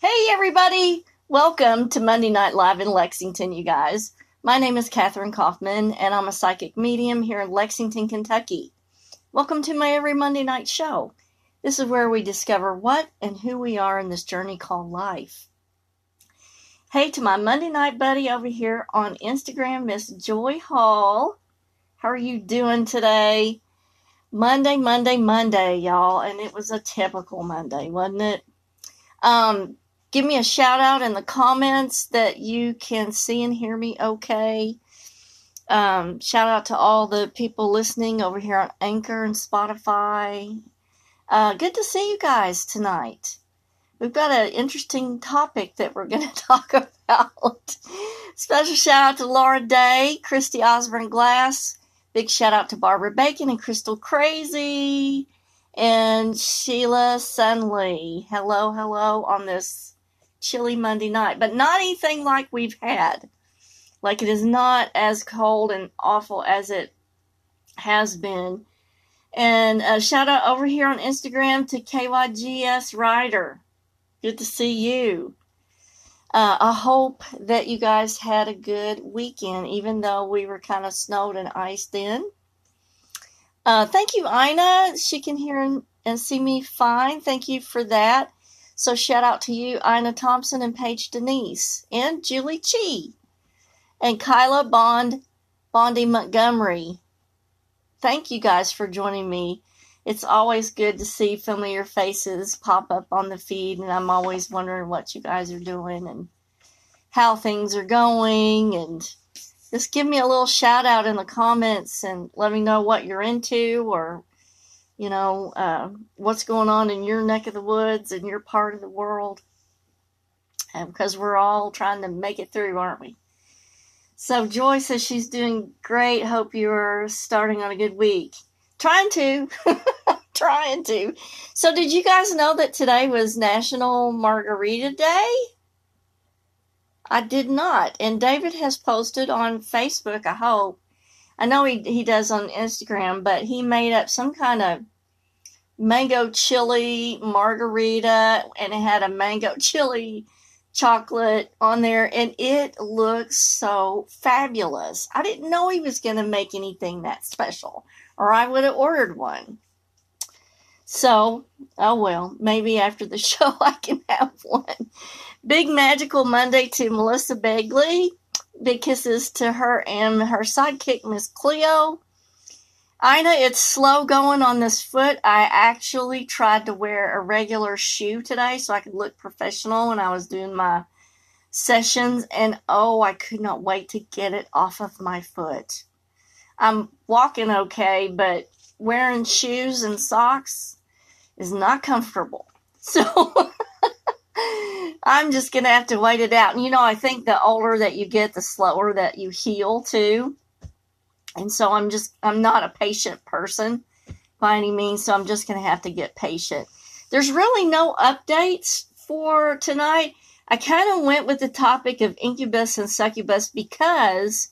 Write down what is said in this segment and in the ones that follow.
Hey, everybody! Welcome to Monday Night Live in Lexington, you guys. My name is Katherine Kaufman, and I'm a psychic medium here in Lexington, Kentucky. Welcome to my every Monday night show. This is where we discover what and who we are in this journey called life. Hey, to my Monday night buddy over here on Instagram, Miss Joy Hall. How are you doing today? Monday, Monday, Monday, y'all, and it was a typical Monday, wasn't it? Um, give me a shout out in the comments that you can see and hear me okay. Um, shout out to all the people listening over here on Anchor and Spotify. Uh, good to see you guys tonight. We've got an interesting topic that we're going to talk about. Special shout out to Laura Day, Christy Osborne Glass, Big shout out to Barbara Bacon and Crystal Crazy and Sheila Sunley. Hello, hello on this chilly Monday night, but not anything like we've had. Like it is not as cold and awful as it has been. And a shout out over here on Instagram to KYGS Rider. Good to see you. Uh, I hope that you guys had a good weekend, even though we were kind of snowed and iced in. Uh, thank you, Ina. She can hear and see me fine. Thank you for that. So shout out to you, Ina Thompson and Paige Denise and Julie Chi and Kyla Bond, Bondy Montgomery. Thank you guys for joining me it's always good to see familiar faces pop up on the feed, and I'm always wondering what you guys are doing and how things are going. And just give me a little shout out in the comments and let me know what you're into or, you know, uh, what's going on in your neck of the woods and your part of the world. because we're all trying to make it through, aren't we? So Joy says she's doing great. Hope you're starting on a good week. Trying to. trying to. So, did you guys know that today was National Margarita Day? I did not. And David has posted on Facebook, I hope. I know he, he does on Instagram, but he made up some kind of mango chili margarita and it had a mango chili chocolate on there and it looks so fabulous. I didn't know he was going to make anything that special or I would have ordered one. So, oh well, maybe after the show I can have one. Big magical Monday to Melissa Begley. Big kisses to her and her sidekick, Miss Cleo. Ina, it's slow going on this foot. I actually tried to wear a regular shoe today so I could look professional when I was doing my sessions, and oh, I could not wait to get it off of my foot. I'm walking okay, but wearing shoes and socks is not comfortable. So I'm just going to have to wait it out. And you know, I think the older that you get, the slower that you heal too. And so I'm just, I'm not a patient person by any means. So I'm just going to have to get patient. There's really no updates for tonight. I kind of went with the topic of incubus and succubus because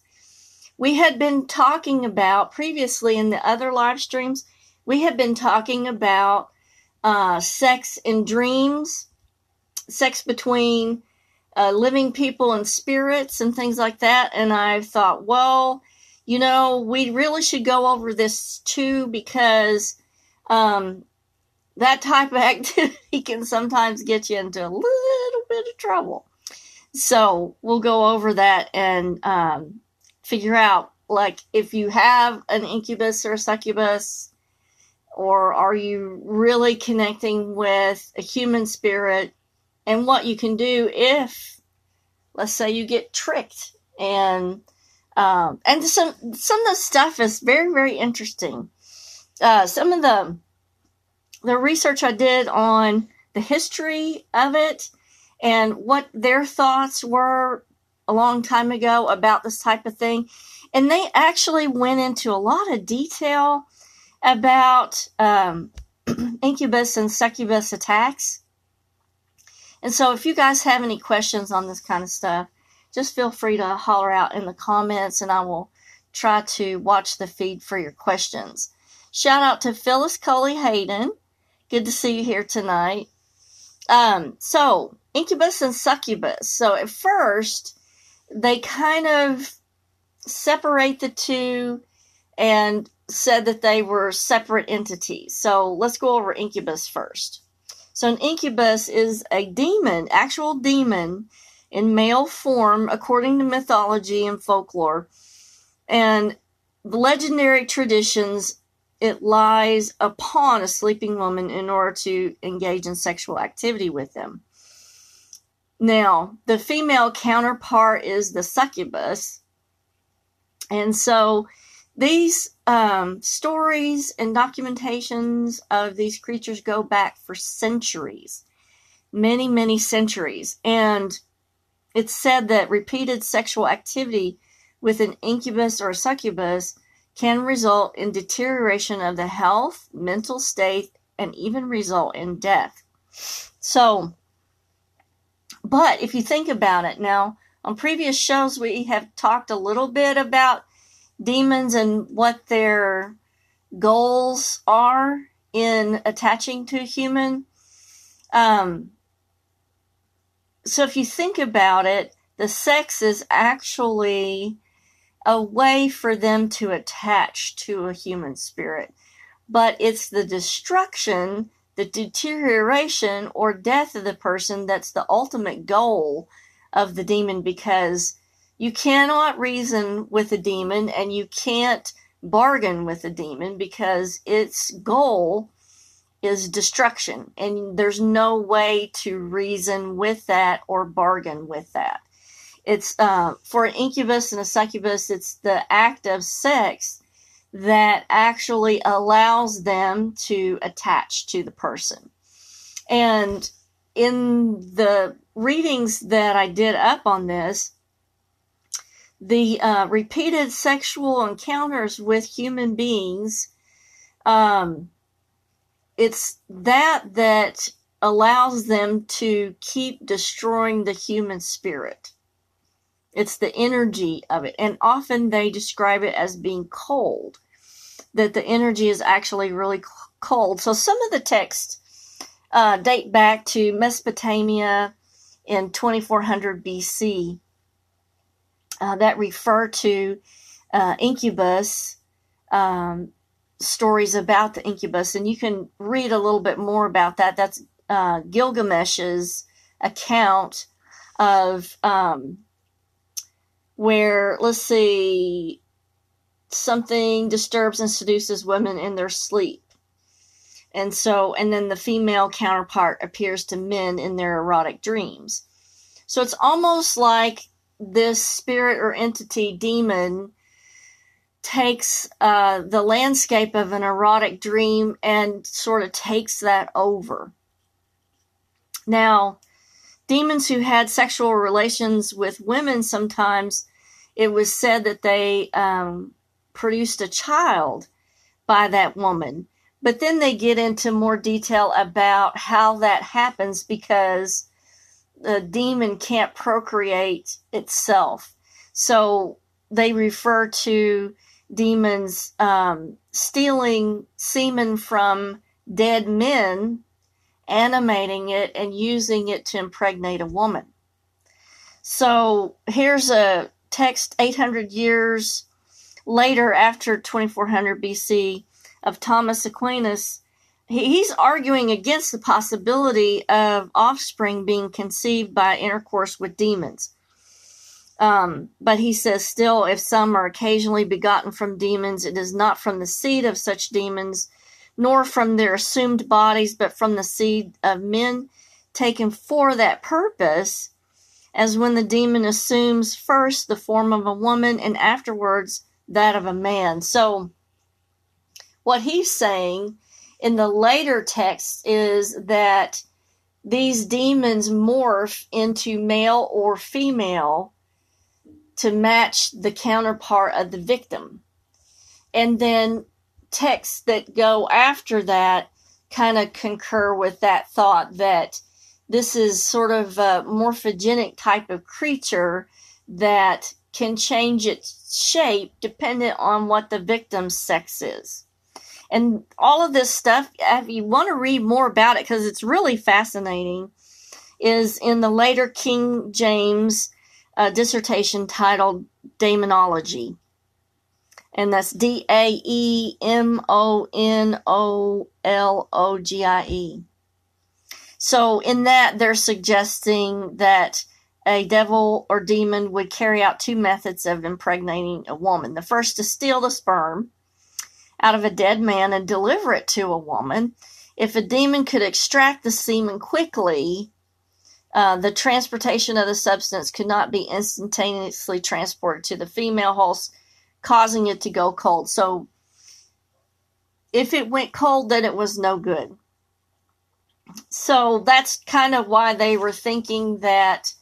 we had been talking about previously in the other live streams, we had been talking about uh, sex in dreams, sex between uh, living people and spirits, and things like that. And I thought, well, you know, we really should go over this too because um, that type of activity can sometimes get you into a little bit of trouble. So we'll go over that and um, figure out, like, if you have an incubus or a succubus, or are you really connecting with a human spirit and what you can do if let's say you get tricked and um, and some some of the stuff is very very interesting uh, some of the the research i did on the history of it and what their thoughts were a long time ago about this type of thing and they actually went into a lot of detail about um, incubus and succubus attacks. And so, if you guys have any questions on this kind of stuff, just feel free to holler out in the comments and I will try to watch the feed for your questions. Shout out to Phyllis Coley Hayden. Good to see you here tonight. Um, so, incubus and succubus. So at first, they kind of separate the two and said that they were separate entities. So let's go over incubus first. So an incubus is a demon, actual demon in male form according to mythology and folklore. And the legendary traditions it lies upon a sleeping woman in order to engage in sexual activity with them. Now, the female counterpart is the succubus. And so these um, stories and documentations of these creatures go back for centuries, many, many centuries. And it's said that repeated sexual activity with an incubus or succubus can result in deterioration of the health, mental state, and even result in death. So, but if you think about it now, on previous shows, we have talked a little bit about demons and what their goals are in attaching to a human. Um, so if you think about it, the sex is actually a way for them to attach to a human spirit. But it's the destruction, the deterioration, or death of the person that's the ultimate goal of the demon because you cannot reason with a demon and you can't bargain with a demon because its goal is destruction and there's no way to reason with that or bargain with that it's uh, for an incubus and a succubus, it's the act of sex that actually allows them to attach to the person. And in the readings that I did up on this, the uh, repeated sexual encounters with human beings, um, it's that that allows them to keep destroying the human spirit. It's the energy of it. And often they describe it as being cold, that the energy is actually really cold. So some of the texts uh, date back to Mesopotamia in 2400 BC uh, that refer to uh, incubus um, stories about the incubus, and you can read a little bit more about that. That's uh, Gilgamesh's account of um, where let's see something disturbs and seduces women in their sleep and so and then the female counterpart appears to men in their erotic dreams so it's almost like this spirit or entity demon takes uh, the landscape of an erotic dream and sort of takes that over. Now demons who had sexual relations with women sometimes it was said that they um, produced a child by that woman. But then they get into more detail about how that happens because the demon can't procreate itself. So they refer to demons um, stealing semen from dead men animating it and using it to impregnate a woman. So here's a text 800 years later, after 2400 BC, of Thomas Aquinas. He's arguing against the possibility of offspring being conceived by intercourse with demons. Um, but he says, still, if some are occasionally begotten from demons, it is not from the seed of such demons nor from their assumed bodies, but from the seed of men taken for that purpose, as when the demon assumes first the form of a woman and afterwards that of a man. So, what he's saying in the later text is that these demons morph into male or female to match the counterpart of the victim. And then texts that go after that kind of concur with that thought that this is sort of a morphogenic type of creature that can change its shape dependent on what the victim's sex is. And all of this stuff, if you want to read more about it, because it's really fascinating, is in the later King James uh, dissertation titled Daemonology. And that's D A E M O N O L O G I E. So, in that, they're suggesting that a devil or demon would carry out two methods of impregnating a woman. The first to steal the sperm out of a dead man and deliver it to a woman. If a demon could extract the semen quickly, uh, the transportation of the substance could not be instantaneously transported to the female host, causing it to go cold. So, if it went cold, then it was no good. So, that's kind of why they were thinking that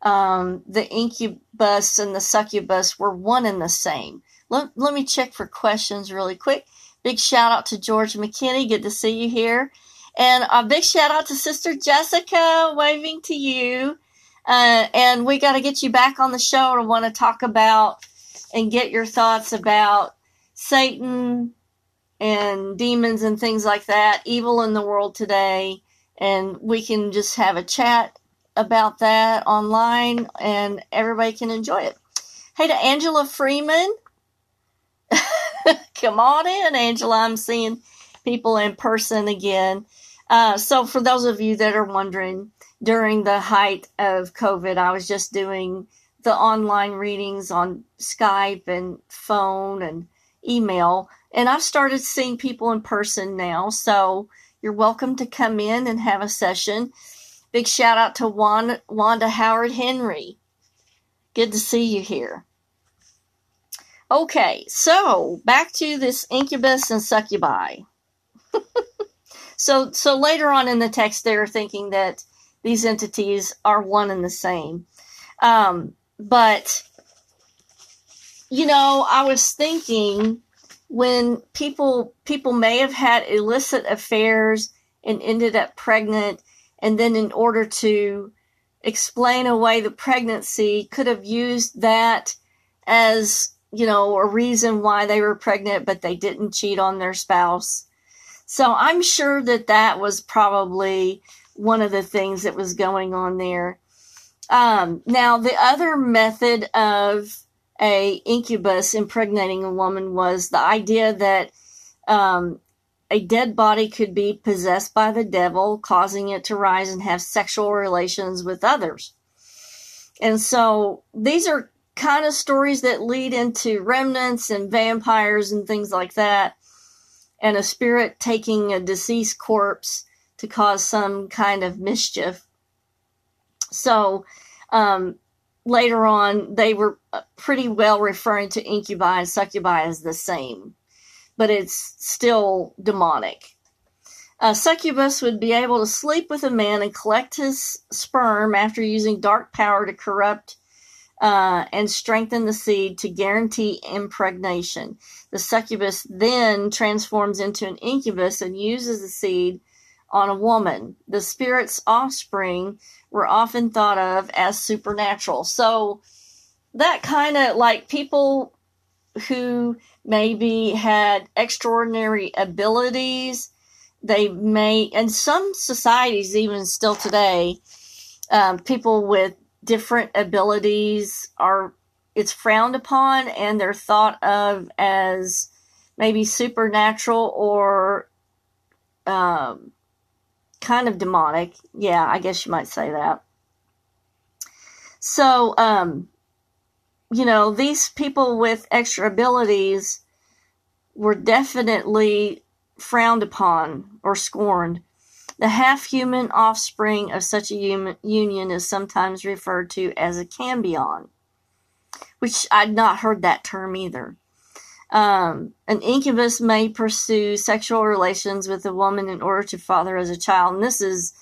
um, the incubus and the succubus were one and the same. Let, let me check for questions really quick. Big shout out to George McKinney. Good to see you here. And a big shout out to Sister Jessica, waving to you. Uh, and we got to get you back on the show to want to talk about and get your thoughts about Satan and demons and things like that, evil in the world today. And we can just have a chat about that online and everybody can enjoy it. Hey to Angela Freeman. Come on in, Angela. I'm seeing people in person again. Uh, so, for those of you that are wondering, during the height of COVID, I was just doing the online readings on Skype and phone and email. And I've started seeing people in person now. So, you're welcome to come in and have a session. Big shout out to Wanda, Wanda Howard Henry. Good to see you here. Okay, so back to this incubus and succubi. so, so later on in the text, they're thinking that these entities are one and the same. Um, but you know, I was thinking when people people may have had illicit affairs and ended up pregnant and then in order to explain away the pregnancy could have used that as you know a reason why they were pregnant but they didn't cheat on their spouse so i'm sure that that was probably one of the things that was going on there um, now the other method of a incubus impregnating a woman was the idea that um, a dead body could be possessed by the devil, causing it to rise and have sexual relations with others. And so these are kind of stories that lead into revenants and vampires and things like that, and a spirit taking a deceased corpse to cause some kind of mischief. So um, later on, they were pretty well referring to incubi and succubi as the same but it's still demonic. A succubus would be able to sleep with a man and collect his sperm after using dark power to corrupt uh, and strengthen the seed to guarantee impregnation. The succubus then transforms into an incubus and uses the seed on a woman. The spirit's offspring were often thought of as supernatural. So that kind of like people who maybe had extraordinary abilities. They may, and some societies, even still today, um, people with different abilities are it's frowned upon and they're thought of as maybe supernatural or um, kind of demonic. Yeah, I guess you might say that. So, um, you know, these people with extra abilities were definitely frowned upon or scorned. The half human offspring of such a union is sometimes referred to as a cambion, which I'd not heard that term either. Um, an incubus may pursue sexual relations with a woman in order to father as a child, and this is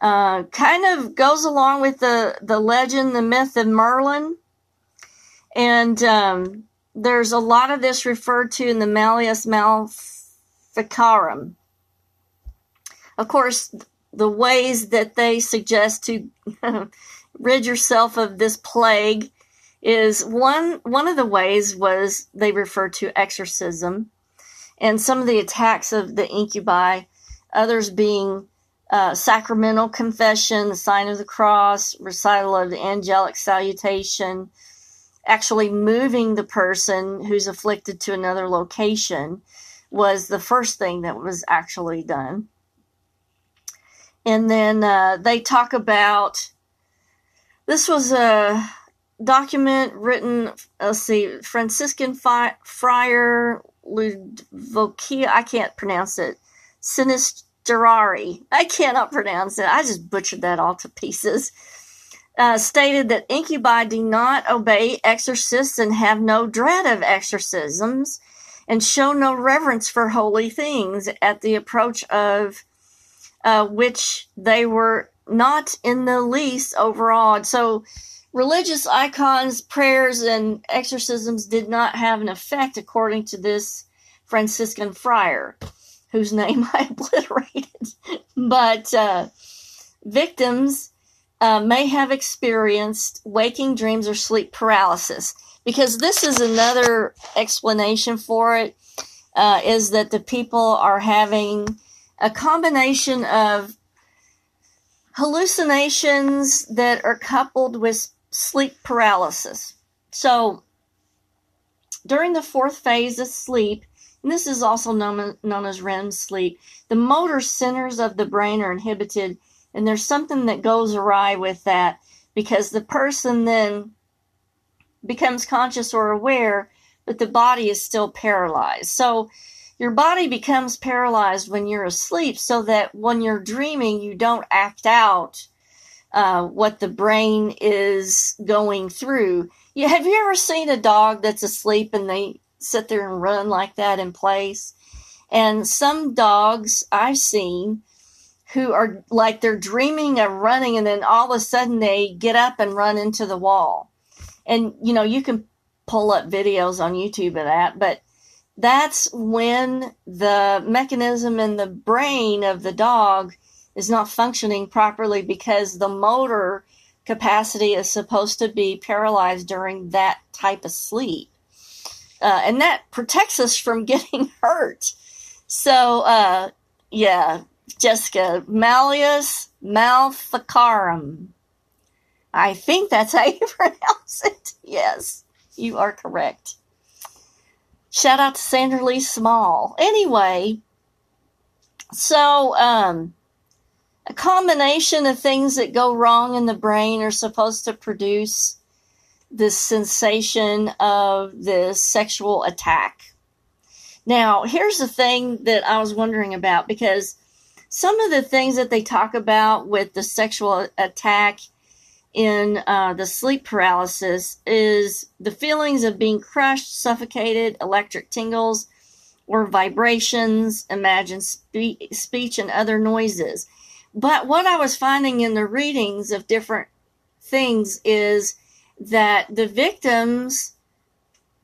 uh, kind of goes along with the the legend, the myth of Merlin. And um, there's a lot of this referred to in the Malleus Maleficarum. Of course, the ways that they suggest to rid yourself of this plague is one one of the ways was they refer to exorcism and some of the attacks of the incubi others being uh, sacramental confession, the sign of the cross, recital of the angelic salutation, actually moving the person who's afflicted to another location was the first thing that was actually done. And then uh, they talk about this was a document written, let's see, Franciscan fi- friar Ludovicia, I can't pronounce it, Sinisterari, I cannot pronounce it, I just butchered that all to pieces, uh, stated that incubi do not obey exorcists and have no dread of exorcisms and show no reverence for holy things. At the approach of uh, which they were not in the least overawed. So, religious icons, prayers, and exorcisms did not have an effect, according to this Franciscan friar, whose name I obliterated. but uh, victims uh, may have experienced waking dreams or sleep paralysis. Because this is another explanation for it, uh, is that the people are having a combination of hallucinations that are coupled with sleep paralysis. So, during the fourth phase of sleep, and this is also known, known as REM sleep, the motor centers of the brain are inhibited, and there's something that goes awry with that because the person then becomes conscious or aware, but the body is still paralyzed. So, your body becomes paralyzed when you're asleep so that when you're dreaming, you don't act out uh, what the brain is going through. You, have you ever seen a dog that's asleep and they sit there and run like that in place? And some dogs I've seen who are like they're dreaming of running and then all of a sudden they get up and run into the wall. And you know, you can pull up videos on YouTube of that, but that's when the mechanism in the brain of the dog is not functioning properly because the motor capacity is supposed to be paralyzed during that type of sleep. Uh, and that protects us from getting hurt. So, uh, yeah, Jessica, Malleus maleficarum. I think that's how you pronounce it. Yes, you are correct. Shout out to Sandra Lee Small. Anyway, so um, a combination of things that go wrong in the brain are supposed to produce this sensation of this sexual attack. Now, here's the thing that I was wondering about because some of the things that they talk about with the sexual attack in uh, the sleep paralysis is the feelings of being crushed, suffocated, electric tingles, or vibrations, imagine spe- speech and other noises. But what I was finding in the readings of different things is that the victims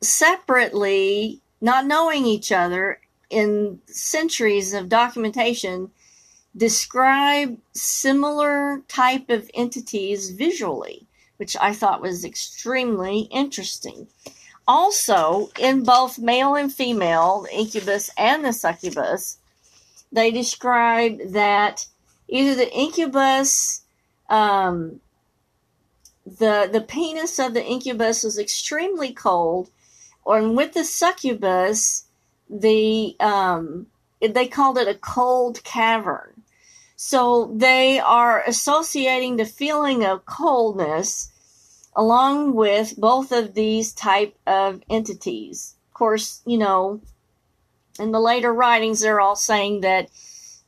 separately, not knowing each other in centuries of documentation, describe similar type of entities visually, which I thought was extremely interesting. Also, in both male and female, the incubus and the succubus, they describe that either the incubus, um, the the penis of the incubus was extremely cold, or with the succubus, the um, they called it a cold cavern. So they are associating the feeling of coldness along with both of these type of entities. Of course, you know, in the later writings, they're all saying that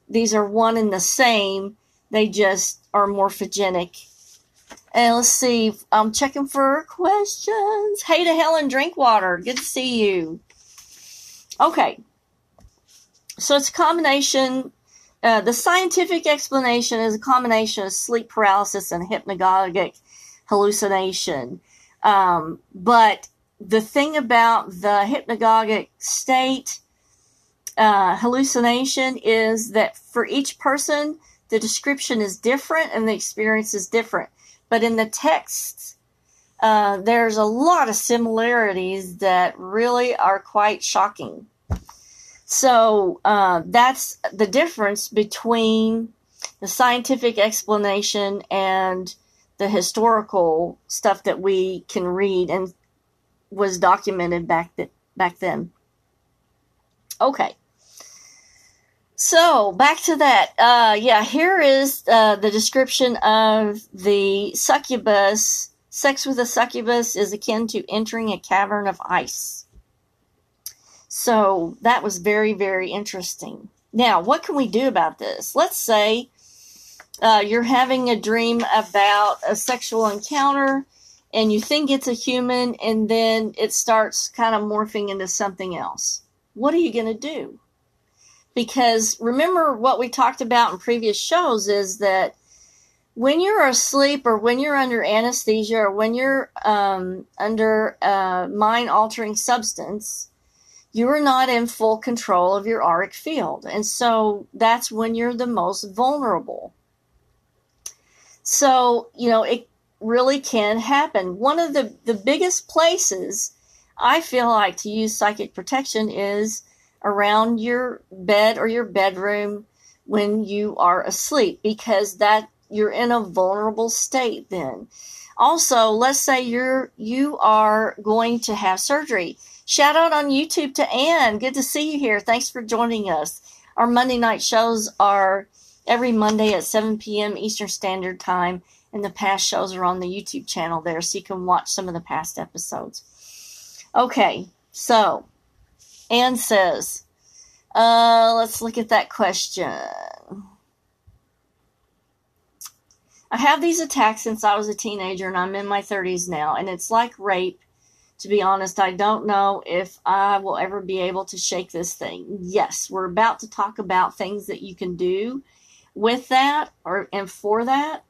these are one and the same. They just are morphogenic. And let's see, I'm checking for questions. Hey to Helen Drinkwater, good to see you. Okay, so it's a combination the scientific explanation is a combination of sleep paralysis and hypnagogic hallucination. Um, but the thing about the hypnagogic state uh, hallucination is that for each person, the description is different and the experience is different. But in the texts, uh, there's a lot of similarities that really are quite shocking. So uh, that's the difference between the scientific explanation and the historical stuff that we can read and was documented back that back then. Okay. So back to that. Uh, yeah, here is uh, the description of the succubus. Sex with a succubus is akin to entering a cavern of ice. So that was very, very interesting. Now, what can we do about this? Let's say uh, you're having a dream about a sexual encounter and you think it's a human and then it starts kind of morphing into something else. What are you going to do? Because remember what we talked about in previous shows is that when you're asleep or when you're under anesthesia or when you're um, under a mind altering substance, you are not in full control of your auric field. And so that's when you're the most vulnerable. So, you know, it really can happen. One of the, the biggest places I feel like to use psychic protection is around your bed or your bedroom when you are asleep because that you're in a vulnerable state then. Also, let's say you're you are going to have surgery. Shout out on YouTube to Ann. Good to see you here. Thanks for joining us. Our Monday night shows are every Monday at 7 p.m. Eastern Standard Time, and the past shows are on the YouTube channel there, so you can watch some of the past episodes. Okay, so Anne says, uh, let's look at that question. I have these attacks since I was a teenager and I'm in my 30s now, and it's like rape. To be honest, I don't know if I will ever be able to shake this thing. Yes, we're about to talk about things that you can do with that or and for that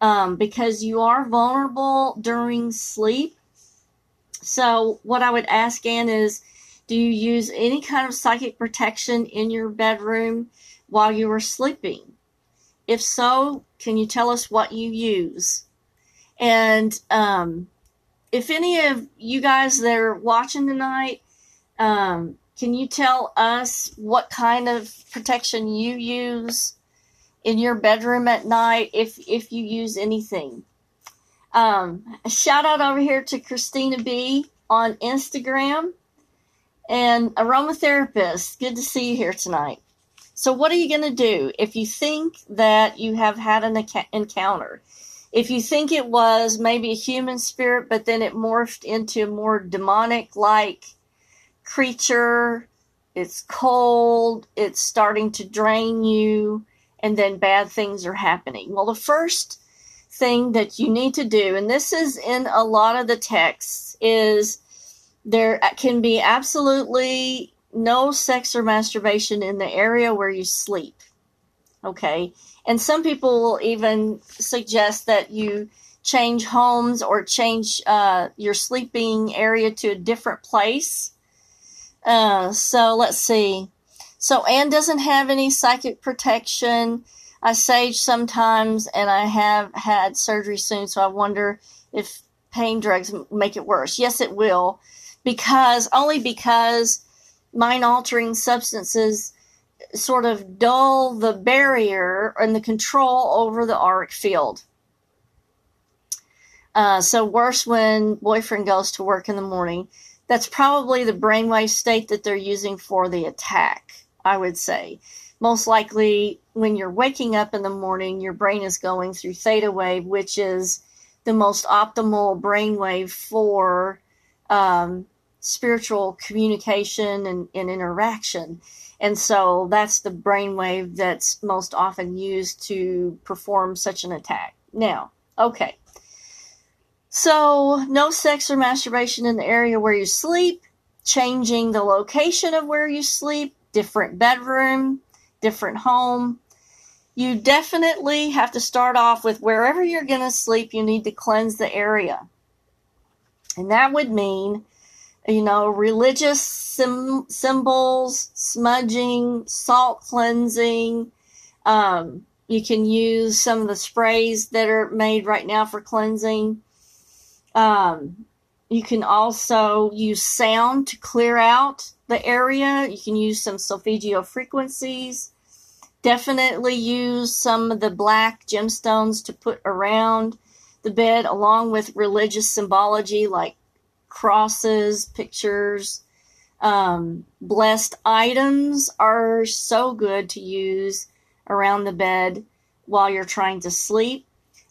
um, because you are vulnerable during sleep. So, what I would ask Anne is do you use any kind of psychic protection in your bedroom while you are sleeping? If so, can you tell us what you use? And um, if any of you guys that are watching tonight, um, can you tell us what kind of protection you use in your bedroom at night if if you use anything? Um, shout out over here to Christina B on Instagram and aromatherapist. Good to see you here tonight. So, what are you going to do if you think that you have had an encounter? If you think it was maybe a human spirit, but then it morphed into a more demonic like creature, it's cold, it's starting to drain you, and then bad things are happening. Well, the first thing that you need to do, and this is in a lot of the texts, is there can be absolutely no sex or masturbation in the area where you sleep. Okay. And some people will even suggest that you change homes or change uh, your sleeping area to a different place. Uh, so let's see. So Anne doesn't have any psychic protection. I sage sometimes, and I have had surgery soon, so I wonder if pain drugs make it worse. Yes, it will, because only because mind altering substances sort of dull the barrier and the control over the auric field. Uh, so worse when boyfriend goes to work in the morning. That's probably the brainwave state that they're using for the attack, I would say. Most likely, when you're waking up in the morning, your brain is going through theta wave, which is the most optimal brainwave for um, spiritual communication and, and interaction. And so that's the brainwave that's most often used to perform such an attack. Now, okay. So, no sex or masturbation in the area where you sleep, changing the location of where you sleep, different bedroom, different home. You definitely have to start off with wherever you're going to sleep, you need to cleanse the area. And that would mean you know, religious sim- symbols, smudging, salt cleansing. Um, you can use some of the sprays that are made right now for cleansing. Um, you can also use sound to clear out the area. You can use some solfeggio frequencies Definitely use some of the black gemstones to put around the bed, along with religious symbology like crosses, pictures. Um, blessed items are so good to use around the bed while you're trying to sleep.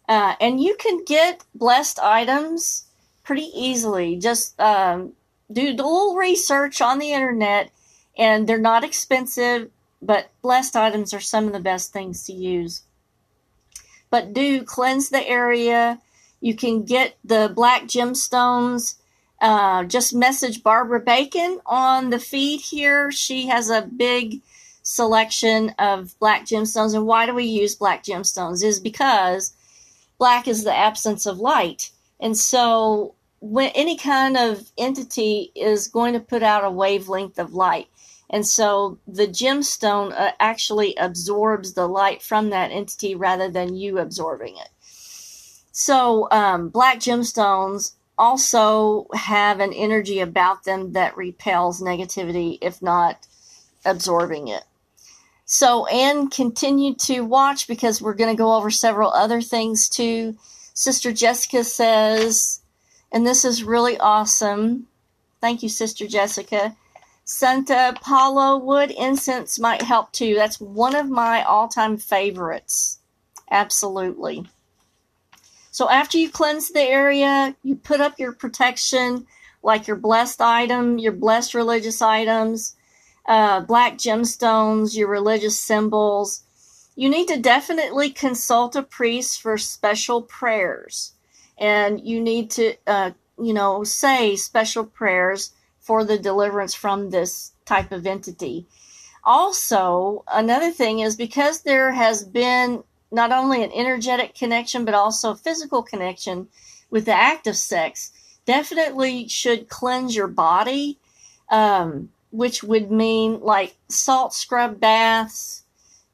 Uh, and you can get blessed items pretty easily. Just um, do a little research on the internet, and they're not expensive, but blessed items are some of the best things to use. But do cleanse the area. You can get the black gemstones. Uh, just message Barbara Bacon on the feed here. She has a big selection of black gemstones. And why do we use black gemstones? Is because black is the absence of light. And so when any kind of entity is going to put out a wavelength of light. And so the gemstone uh, actually absorbs the light from that entity rather than you absorbing it. So um, black gemstones also have an energy about them that repels negativity, if not absorbing it. So, and continue to watch because we're going to go over several other things too. Sister Jessica says, and this is really awesome. Thank you, Sister Jessica. Santa Paula wood incense might help too. That's one of my all time favorites. Absolutely. So, after you cleanse the area, you put up your protection, like your blessed item, your blessed religious items uh, black gemstones, your religious symbols. You need to definitely consult a priest for special prayers. And you need to, uh, you know, say special prayers for the deliverance from this type of entity. Also, another thing is because there has been not only an energetic connection, but also a physical connection with the act of sex, definitely should cleanse your body. Um, which would mean like salt scrub baths,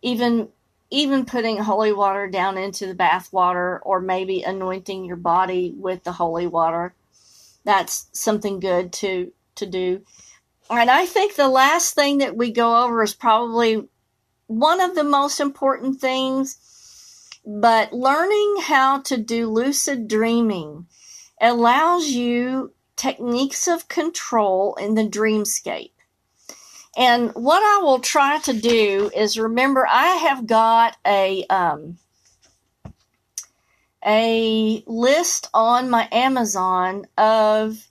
even even putting holy water down into the bath water or maybe anointing your body with the holy water. That's something good to to do. And I think the last thing that we go over is probably one of the most important things, but learning how to do lucid dreaming allows you techniques of control in the dreamscape. And what I will try to do is remember I have got a um, a list on my Amazon of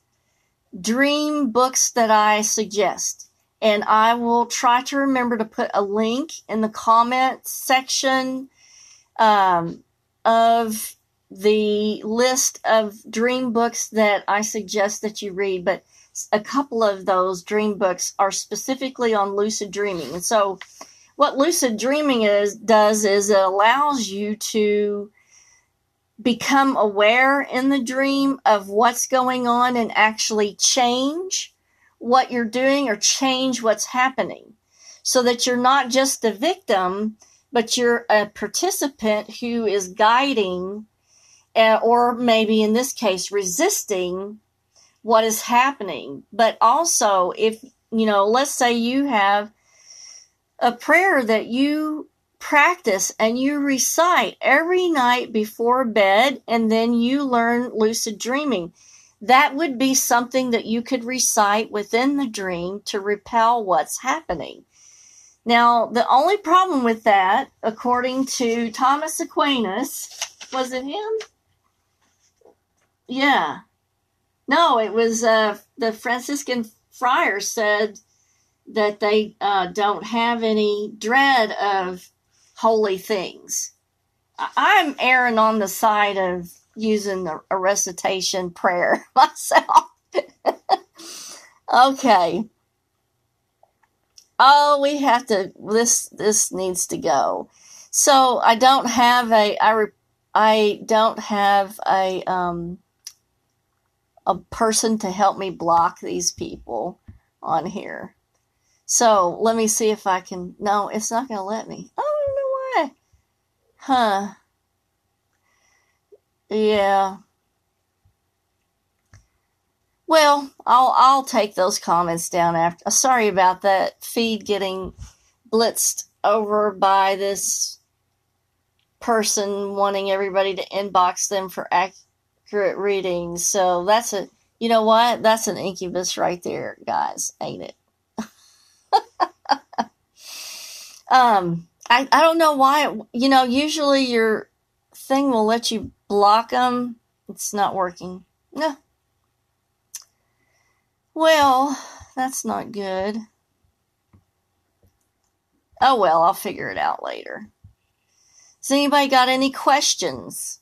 dream books that I suggest. And I will try to remember to put a link in the comment section um, of the list of dream books that I suggest that you read. But a couple of those dream books are specifically on lucid dreaming. And so what lucid dreaming is does is it allows you to become aware in the dream of what's going on and actually change what you're doing or change what's happening so that you're not just the victim but you're a participant who is guiding uh, or maybe in this case resisting what is happening. But also, if, you know, let's say you have a prayer that you practice and you recite every night before bed, and then you learn lucid dreaming. That would be something that you could recite within the dream to repel what's happening. Now, the only problem with that, according to Thomas Aquinas, was it him? Yeah. No, it was uh, the Franciscan friars said that they uh, don't have any dread of holy things. I'm erring on the side of using the, a recitation prayer myself. okay. Oh, we have to. This this needs to go. So I don't have a. I I don't have a um a person to help me block these people on here. So let me see if I can. No, it's not going to let me. I don't know why. Huh. Yeah. Well, I'll I'll take those comments down after. Sorry about that feed getting blitzed over by this person wanting everybody to inbox them for accurate readings. So that's a, you know what? That's an incubus right there, guys, ain't it? um, I, I don't know why, you know, usually your thing will let you block them. It's not working. No. Well, that's not good. Oh well, I'll figure it out later. Has anybody got any questions?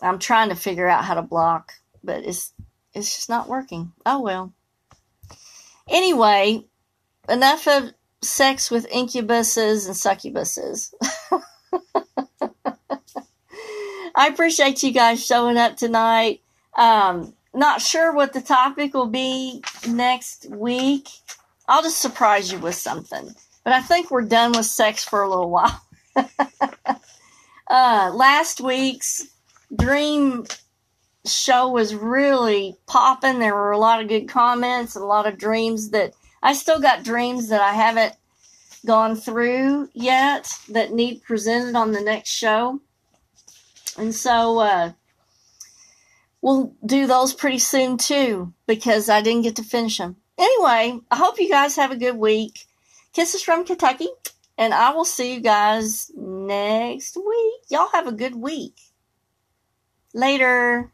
I'm trying to figure out how to block, but it's it's just not working. Oh well. Anyway, enough of sex with incubuses and succubuses. I appreciate you guys showing up tonight. Um, not sure what the topic will be next week. I'll just surprise you with something. But I think we're done with sex for a little while. uh, last week's dream show was really popping. There were a lot of good comments and a lot of dreams that I still got dreams that I haven't gone through yet that need presented on the next show. And so uh, we'll do those pretty soon too because I didn't get to finish them. Anyway, I hope you guys have a good week. Kisses from Kentucky, and I will see you guys next week. Y'all have a good week. Later.